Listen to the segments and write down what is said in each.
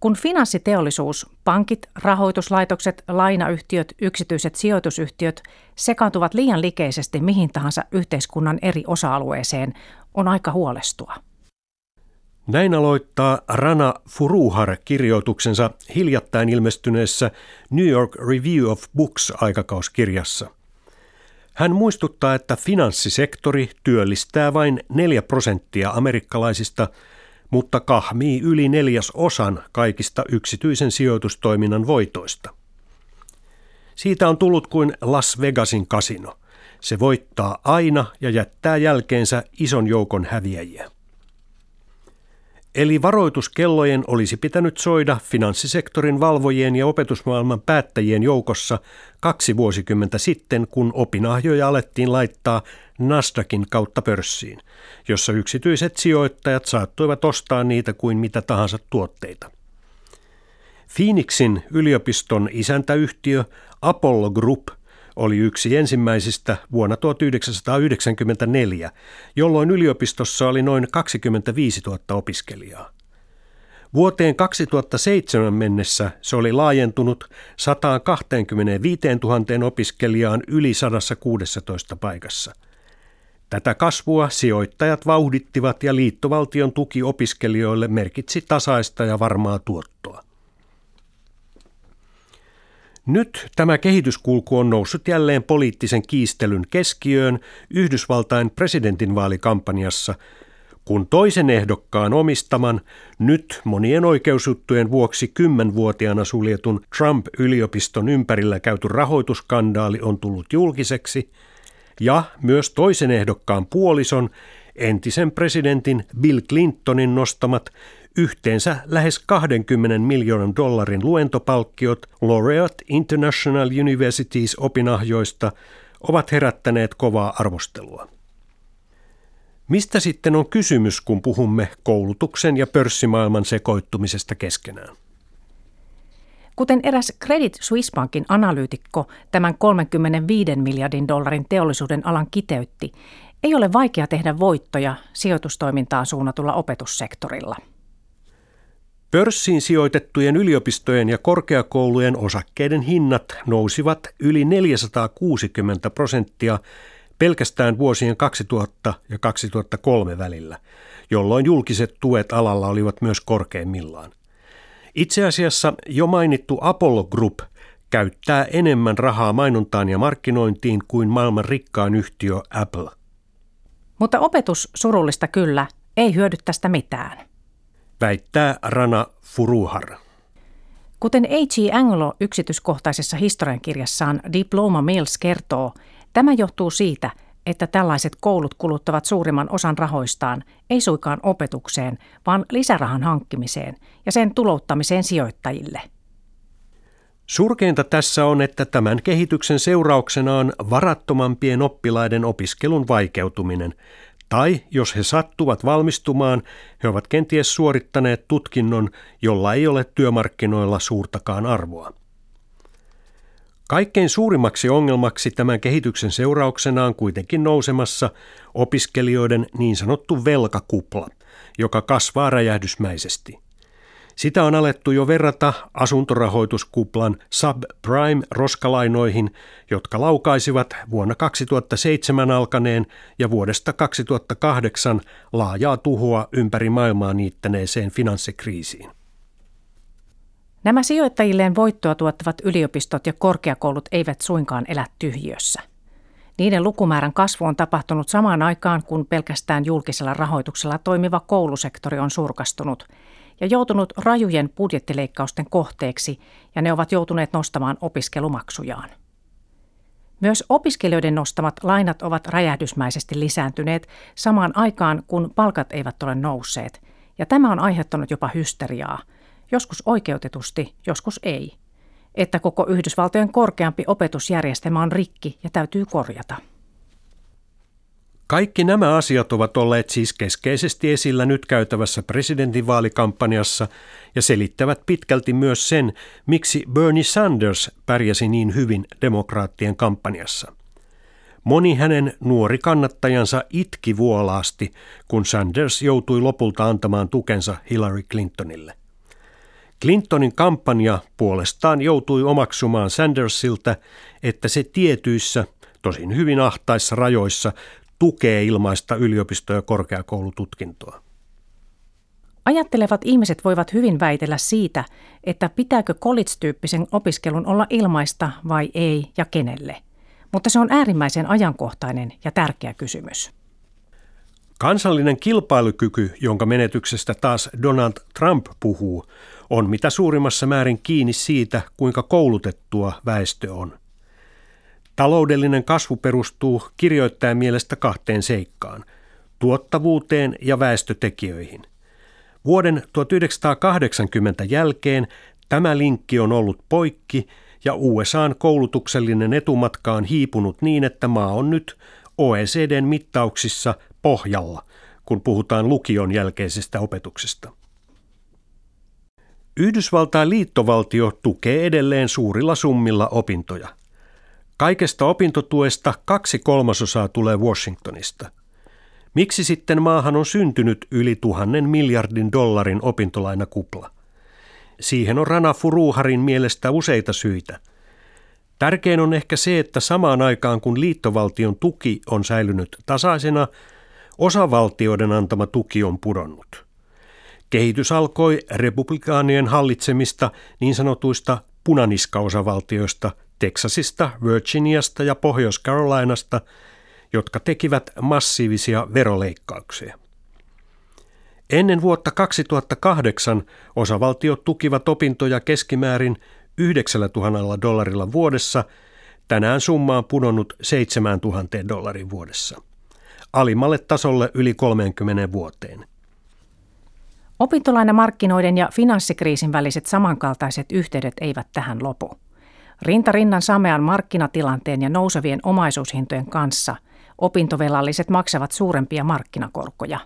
Kun finanssiteollisuus, pankit, rahoituslaitokset, lainayhtiöt, yksityiset sijoitusyhtiöt sekaantuvat liian likeisesti mihin tahansa yhteiskunnan eri osa-alueeseen, on aika huolestua. Näin aloittaa Rana Furuhar kirjoituksensa hiljattain ilmestyneessä New York Review of Books aikakauskirjassa. Hän muistuttaa, että finanssisektori työllistää vain 4 prosenttia amerikkalaisista, mutta kahmii yli neljäs osan kaikista yksityisen sijoitustoiminnan voitoista. Siitä on tullut kuin Las Vegasin kasino. Se voittaa aina ja jättää jälkeensä ison joukon häviäjiä. Eli varoituskellojen olisi pitänyt soida finanssisektorin valvojien ja opetusmaailman päättäjien joukossa kaksi vuosikymmentä sitten, kun opinahjoja alettiin laittaa Nasdaqin kautta pörssiin, jossa yksityiset sijoittajat saattoivat ostaa niitä kuin mitä tahansa tuotteita. Phoenixin yliopiston isäntäyhtiö Apollo Group oli yksi ensimmäisistä vuonna 1994, jolloin yliopistossa oli noin 25 000 opiskelijaa. Vuoteen 2007 mennessä se oli laajentunut 125 000 opiskelijaan yli 116 paikassa. Tätä kasvua sijoittajat vauhdittivat ja liittovaltion tuki opiskelijoille merkitsi tasaista ja varmaa tuottoa. Nyt tämä kehityskulku on noussut jälleen poliittisen kiistelyn keskiöön Yhdysvaltain presidentinvaalikampanjassa, kun toisen ehdokkaan omistaman, nyt monien oikeusjuttujen vuoksi kymmenvuotiaana suljetun Trump-yliopiston ympärillä käyty rahoituskandaali on tullut julkiseksi, ja myös toisen ehdokkaan puolison, entisen presidentin Bill Clintonin nostamat Yhteensä lähes 20 miljoonan dollarin luentopalkkiot Laureate International Universities opinahjoista ovat herättäneet kovaa arvostelua. Mistä sitten on kysymys, kun puhumme koulutuksen ja pörssimaailman sekoittumisesta keskenään? Kuten eräs Credit Suisse Bankin analyytikko tämän 35 miljardin dollarin teollisuuden alan kiteytti, ei ole vaikea tehdä voittoja sijoitustoimintaan suunnatulla opetussektorilla – Pörssiin sijoitettujen yliopistojen ja korkeakoulujen osakkeiden hinnat nousivat yli 460 prosenttia pelkästään vuosien 2000 ja 2003 välillä, jolloin julkiset tuet alalla olivat myös korkeimmillaan. Itse asiassa jo mainittu Apollo Group käyttää enemmän rahaa mainontaan ja markkinointiin kuin maailman rikkaan yhtiö Apple. Mutta opetus surullista kyllä ei hyödy tästä mitään väittää Rana Furuhar. Kuten H.G. Anglo yksityiskohtaisessa historiankirjassaan Diploma Mills kertoo, tämä johtuu siitä, että tällaiset koulut kuluttavat suurimman osan rahoistaan ei suikaan opetukseen, vaan lisärahan hankkimiseen ja sen tulouttamiseen sijoittajille. Surkeinta tässä on, että tämän kehityksen seurauksena on varattomampien oppilaiden opiskelun vaikeutuminen, tai jos he sattuvat valmistumaan, he ovat kenties suorittaneet tutkinnon, jolla ei ole työmarkkinoilla suurtakaan arvoa. Kaikkein suurimmaksi ongelmaksi tämän kehityksen seurauksena on kuitenkin nousemassa opiskelijoiden niin sanottu velkakupla, joka kasvaa räjähdysmäisesti – sitä on alettu jo verrata asuntorahoituskuplan subprime-roskalainoihin, jotka laukaisivat vuonna 2007 alkaneen ja vuodesta 2008 laajaa tuhoa ympäri maailmaa niittäneeseen finanssikriisiin. Nämä sijoittajilleen voittoa tuottavat yliopistot ja korkeakoulut eivät suinkaan elä tyhjiössä. Niiden lukumäärän kasvu on tapahtunut samaan aikaan, kun pelkästään julkisella rahoituksella toimiva koulusektori on surkastunut – ja joutunut rajujen budjettileikkausten kohteeksi ja ne ovat joutuneet nostamaan opiskelumaksujaan. Myös opiskelijoiden nostamat lainat ovat räjähdysmäisesti lisääntyneet samaan aikaan, kun palkat eivät ole nousseet, ja tämä on aiheuttanut jopa hysteriaa, joskus oikeutetusti, joskus ei, että koko Yhdysvaltojen korkeampi opetusjärjestelmä on rikki ja täytyy korjata. Kaikki nämä asiat ovat olleet siis keskeisesti esillä nyt käytävässä presidentinvaalikampanjassa ja selittävät pitkälti myös sen, miksi Bernie Sanders pärjäsi niin hyvin demokraattien kampanjassa. Moni hänen nuori kannattajansa itki vuolaasti, kun Sanders joutui lopulta antamaan tukensa Hillary Clintonille. Clintonin kampanja puolestaan joutui omaksumaan Sandersilta, että se tietyissä, tosin hyvin ahtaissa rajoissa, tukee ilmaista yliopisto- ja korkeakoulututkintoa. Ajattelevat ihmiset voivat hyvin väitellä siitä, että pitääkö college-tyyppisen opiskelun olla ilmaista vai ei ja kenelle. Mutta se on äärimmäisen ajankohtainen ja tärkeä kysymys. Kansallinen kilpailukyky, jonka menetyksestä taas Donald Trump puhuu, on mitä suurimmassa määrin kiinni siitä, kuinka koulutettua väestö on. Taloudellinen kasvu perustuu kirjoittajan mielestä kahteen seikkaan, tuottavuuteen ja väestötekijöihin. Vuoden 1980 jälkeen tämä linkki on ollut poikki ja USAn koulutuksellinen etumatka on hiipunut niin, että maa on nyt OECDn mittauksissa pohjalla, kun puhutaan lukion jälkeisestä opetuksesta. Yhdysvaltain liittovaltio tukee edelleen suurilla summilla opintoja. Kaikesta opintotuesta kaksi kolmasosaa tulee Washingtonista. Miksi sitten maahan on syntynyt yli tuhannen miljardin dollarin opintolainakupla? Siihen on Rana Furuharin mielestä useita syitä. Tärkein on ehkä se, että samaan aikaan kun liittovaltion tuki on säilynyt tasaisena, osavaltioiden antama tuki on pudonnut. Kehitys alkoi republikaanien hallitsemista niin sanotuista punaniskaosavaltioista Texasista, Virginiasta ja Pohjois-Carolinasta, jotka tekivät massiivisia veroleikkauksia. Ennen vuotta 2008 osavaltiot tukivat opintoja keskimäärin 9000 dollarilla vuodessa, tänään summa on pudonnut 7000 dollarin vuodessa. Alimmalle tasolle yli 30 vuoteen. Opintolainamarkkinoiden ja finanssikriisin väliset samankaltaiset yhteydet eivät tähän lopu. Rintarinnan samean markkinatilanteen ja nousevien omaisuushintojen kanssa opintovelalliset maksavat suurempia markkinakorkoja.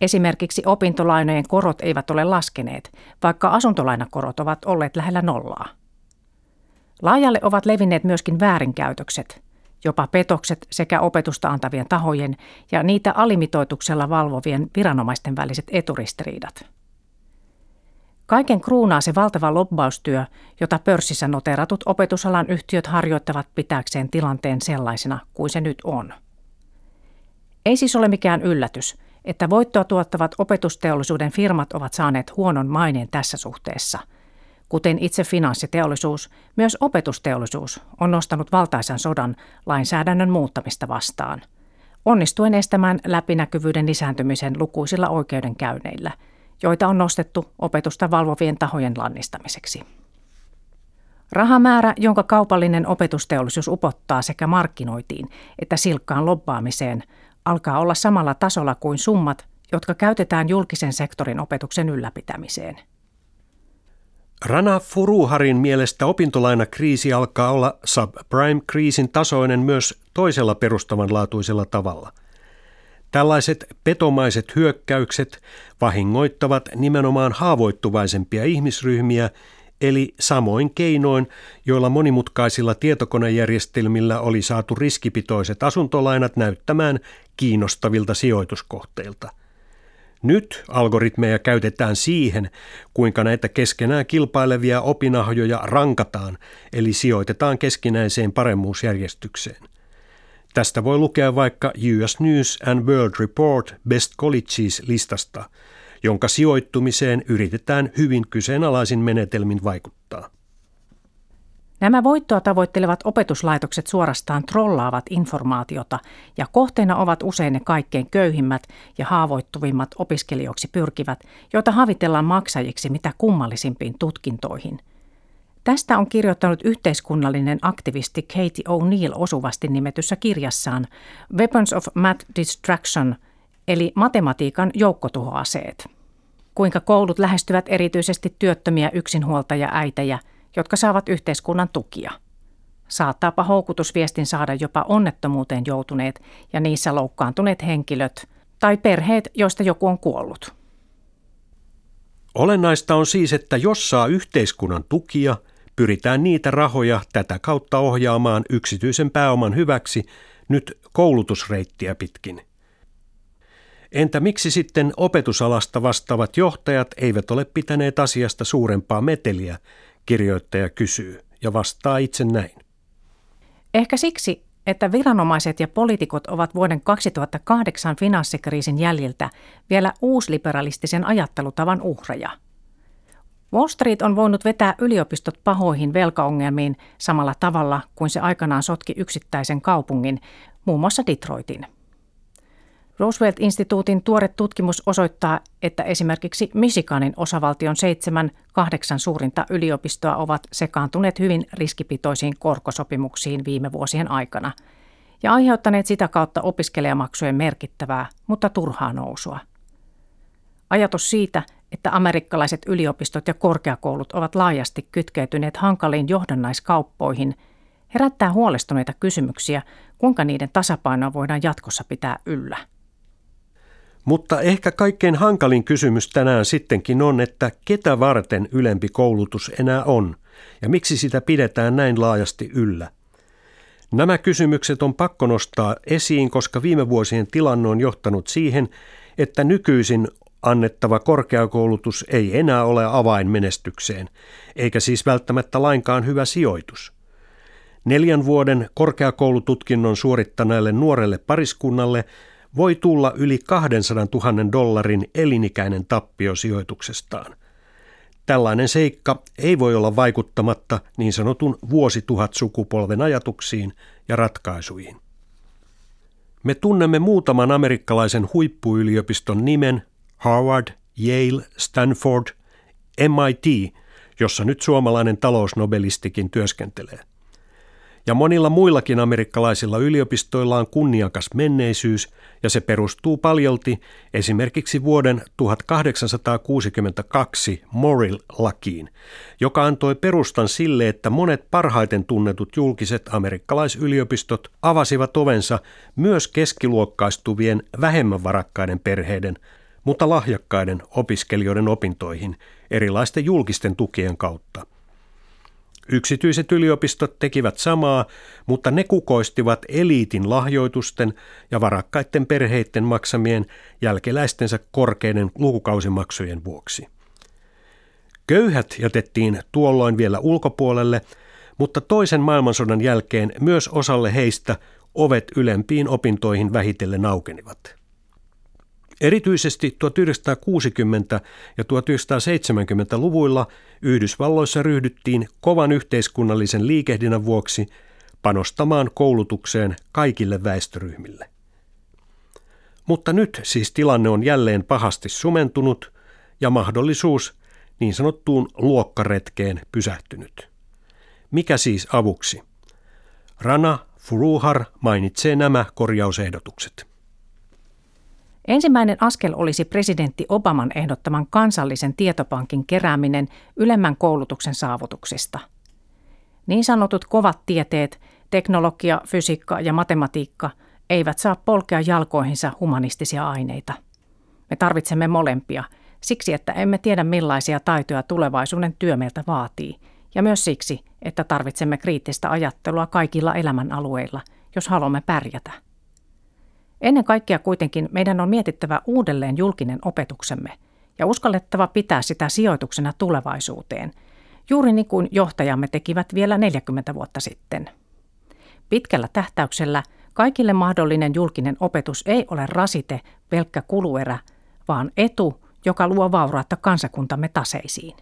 Esimerkiksi opintolainojen korot eivät ole laskeneet, vaikka asuntolainakorot ovat olleet lähellä nollaa. Laajalle ovat levinneet myöskin väärinkäytökset – jopa petokset sekä opetusta antavien tahojen ja niitä alimitoituksella valvovien viranomaisten väliset eturistiriidat. Kaiken kruunaa se valtava lobbaustyö, jota pörssissä noteratut opetusalan yhtiöt harjoittavat pitääkseen tilanteen sellaisena kuin se nyt on. Ei siis ole mikään yllätys, että voittoa tuottavat opetusteollisuuden firmat ovat saaneet huonon maineen tässä suhteessa – Kuten itse finanssiteollisuus, myös opetusteollisuus on nostanut valtaisan sodan lainsäädännön muuttamista vastaan, onnistuen estämään läpinäkyvyyden lisääntymisen lukuisilla oikeudenkäynneillä, joita on nostettu opetusta valvovien tahojen lannistamiseksi. Rahamäärä, jonka kaupallinen opetusteollisuus upottaa sekä markkinoitiin että silkkaan lobbaamiseen, alkaa olla samalla tasolla kuin summat, jotka käytetään julkisen sektorin opetuksen ylläpitämiseen – Rana Furuharin mielestä opintolainakriisi alkaa olla subprime-kriisin tasoinen myös toisella perustavanlaatuisella tavalla. Tällaiset petomaiset hyökkäykset vahingoittavat nimenomaan haavoittuvaisempia ihmisryhmiä, eli samoin keinoin, joilla monimutkaisilla tietokonejärjestelmillä oli saatu riskipitoiset asuntolainat näyttämään kiinnostavilta sijoituskohteilta – nyt algoritmeja käytetään siihen, kuinka näitä keskenään kilpailevia opinahjoja rankataan, eli sijoitetaan keskinäiseen paremmuusjärjestykseen. Tästä voi lukea vaikka US News and World Report Best Colleges listasta, jonka sijoittumiseen yritetään hyvin kyseenalaisin menetelmin vaikuttaa. Nämä voittoa tavoittelevat opetuslaitokset suorastaan trollaavat informaatiota ja kohteena ovat usein ne kaikkein köyhimmät ja haavoittuvimmat opiskelijoiksi pyrkivät, joita havitellaan maksajiksi mitä kummallisimpiin tutkintoihin. Tästä on kirjoittanut yhteiskunnallinen aktivisti Katie O'Neill osuvasti nimetyssä kirjassaan Weapons of Math Distraction, eli matematiikan joukkotuhoaseet. Kuinka koulut lähestyvät erityisesti työttömiä yksinhuoltaja-äitejä – jotka saavat yhteiskunnan tukia. Saattaapa houkutusviestin saada jopa onnettomuuteen joutuneet ja niissä loukkaantuneet henkilöt tai perheet, joista joku on kuollut. Olennaista on siis, että jos saa yhteiskunnan tukia, pyritään niitä rahoja tätä kautta ohjaamaan yksityisen pääoman hyväksi nyt koulutusreittiä pitkin. Entä miksi sitten opetusalasta vastaavat johtajat eivät ole pitäneet asiasta suurempaa meteliä, kirjoittaja kysyy ja vastaa itse näin. Ehkä siksi, että viranomaiset ja poliitikot ovat vuoden 2008 finanssikriisin jäljiltä vielä uusliberalistisen ajattelutavan uhreja. Wall Street on voinut vetää yliopistot pahoihin velkaongelmiin samalla tavalla kuin se aikanaan sotki yksittäisen kaupungin, muun muassa Detroitin. Roosevelt-instituutin tuore tutkimus osoittaa, että esimerkiksi Michiganin osavaltion seitsemän kahdeksan suurinta yliopistoa ovat sekaantuneet hyvin riskipitoisiin korkosopimuksiin viime vuosien aikana ja aiheuttaneet sitä kautta opiskelijamaksujen merkittävää, mutta turhaa nousua. Ajatus siitä, että amerikkalaiset yliopistot ja korkeakoulut ovat laajasti kytkeytyneet hankaliin johdannaiskauppoihin, herättää huolestuneita kysymyksiä, kuinka niiden tasapainoa voidaan jatkossa pitää yllä. Mutta ehkä kaikkein hankalin kysymys tänään sittenkin on, että ketä varten ylempi koulutus enää on ja miksi sitä pidetään näin laajasti yllä. Nämä kysymykset on pakko nostaa esiin, koska viime vuosien tilanne on johtanut siihen, että nykyisin annettava korkeakoulutus ei enää ole avain menestykseen, eikä siis välttämättä lainkaan hyvä sijoitus. Neljän vuoden korkeakoulututkinnon suorittaneelle nuorelle pariskunnalle voi tulla yli 200 000 dollarin elinikäinen tappio sijoituksestaan. Tällainen seikka ei voi olla vaikuttamatta niin sanotun vuosituhat sukupolven ajatuksiin ja ratkaisuihin. Me tunnemme muutaman amerikkalaisen huippuyliopiston nimen Harvard, Yale, Stanford, MIT, jossa nyt suomalainen talousnobelistikin työskentelee. Ja monilla muillakin amerikkalaisilla yliopistoilla on kunniakas menneisyys ja se perustuu paljolti esimerkiksi vuoden 1862 Morrill-lakiin, joka antoi perustan sille, että monet parhaiten tunnetut julkiset amerikkalaisyliopistot avasivat ovensa myös keskiluokkaistuvien vähemmän varakkaiden perheiden, mutta lahjakkaiden opiskelijoiden opintoihin erilaisten julkisten tukien kautta – Yksityiset yliopistot tekivät samaa, mutta ne kukoistivat eliitin lahjoitusten ja varakkaiden perheiden maksamien jälkeläistensä korkeiden lukukausimaksujen vuoksi. Köyhät jätettiin tuolloin vielä ulkopuolelle, mutta toisen maailmansodan jälkeen myös osalle heistä ovet ylempiin opintoihin vähitellen aukenivat. Erityisesti 1960- ja 1970-luvuilla Yhdysvalloissa ryhdyttiin kovan yhteiskunnallisen liikehdinnän vuoksi panostamaan koulutukseen kaikille väestöryhmille. Mutta nyt siis tilanne on jälleen pahasti sumentunut ja mahdollisuus niin sanottuun luokkaretkeen pysähtynyt. Mikä siis avuksi? Rana Furuhar mainitsee nämä korjausehdotukset. Ensimmäinen askel olisi presidentti Obaman ehdottaman kansallisen tietopankin kerääminen ylemmän koulutuksen saavutuksista. Niin sanotut kovat tieteet, teknologia, fysiikka ja matematiikka eivät saa polkea jalkoihinsa humanistisia aineita. Me tarvitsemme molempia, siksi että emme tiedä millaisia taitoja tulevaisuuden työ meiltä vaatii, ja myös siksi, että tarvitsemme kriittistä ajattelua kaikilla elämänalueilla, jos haluamme pärjätä. Ennen kaikkea kuitenkin meidän on mietittävä uudelleen julkinen opetuksemme ja uskallettava pitää sitä sijoituksena tulevaisuuteen, juuri niin kuin johtajamme tekivät vielä 40 vuotta sitten. Pitkällä tähtäyksellä kaikille mahdollinen julkinen opetus ei ole rasite, pelkkä kuluerä, vaan etu, joka luo vaurautta kansakuntamme taseisiin.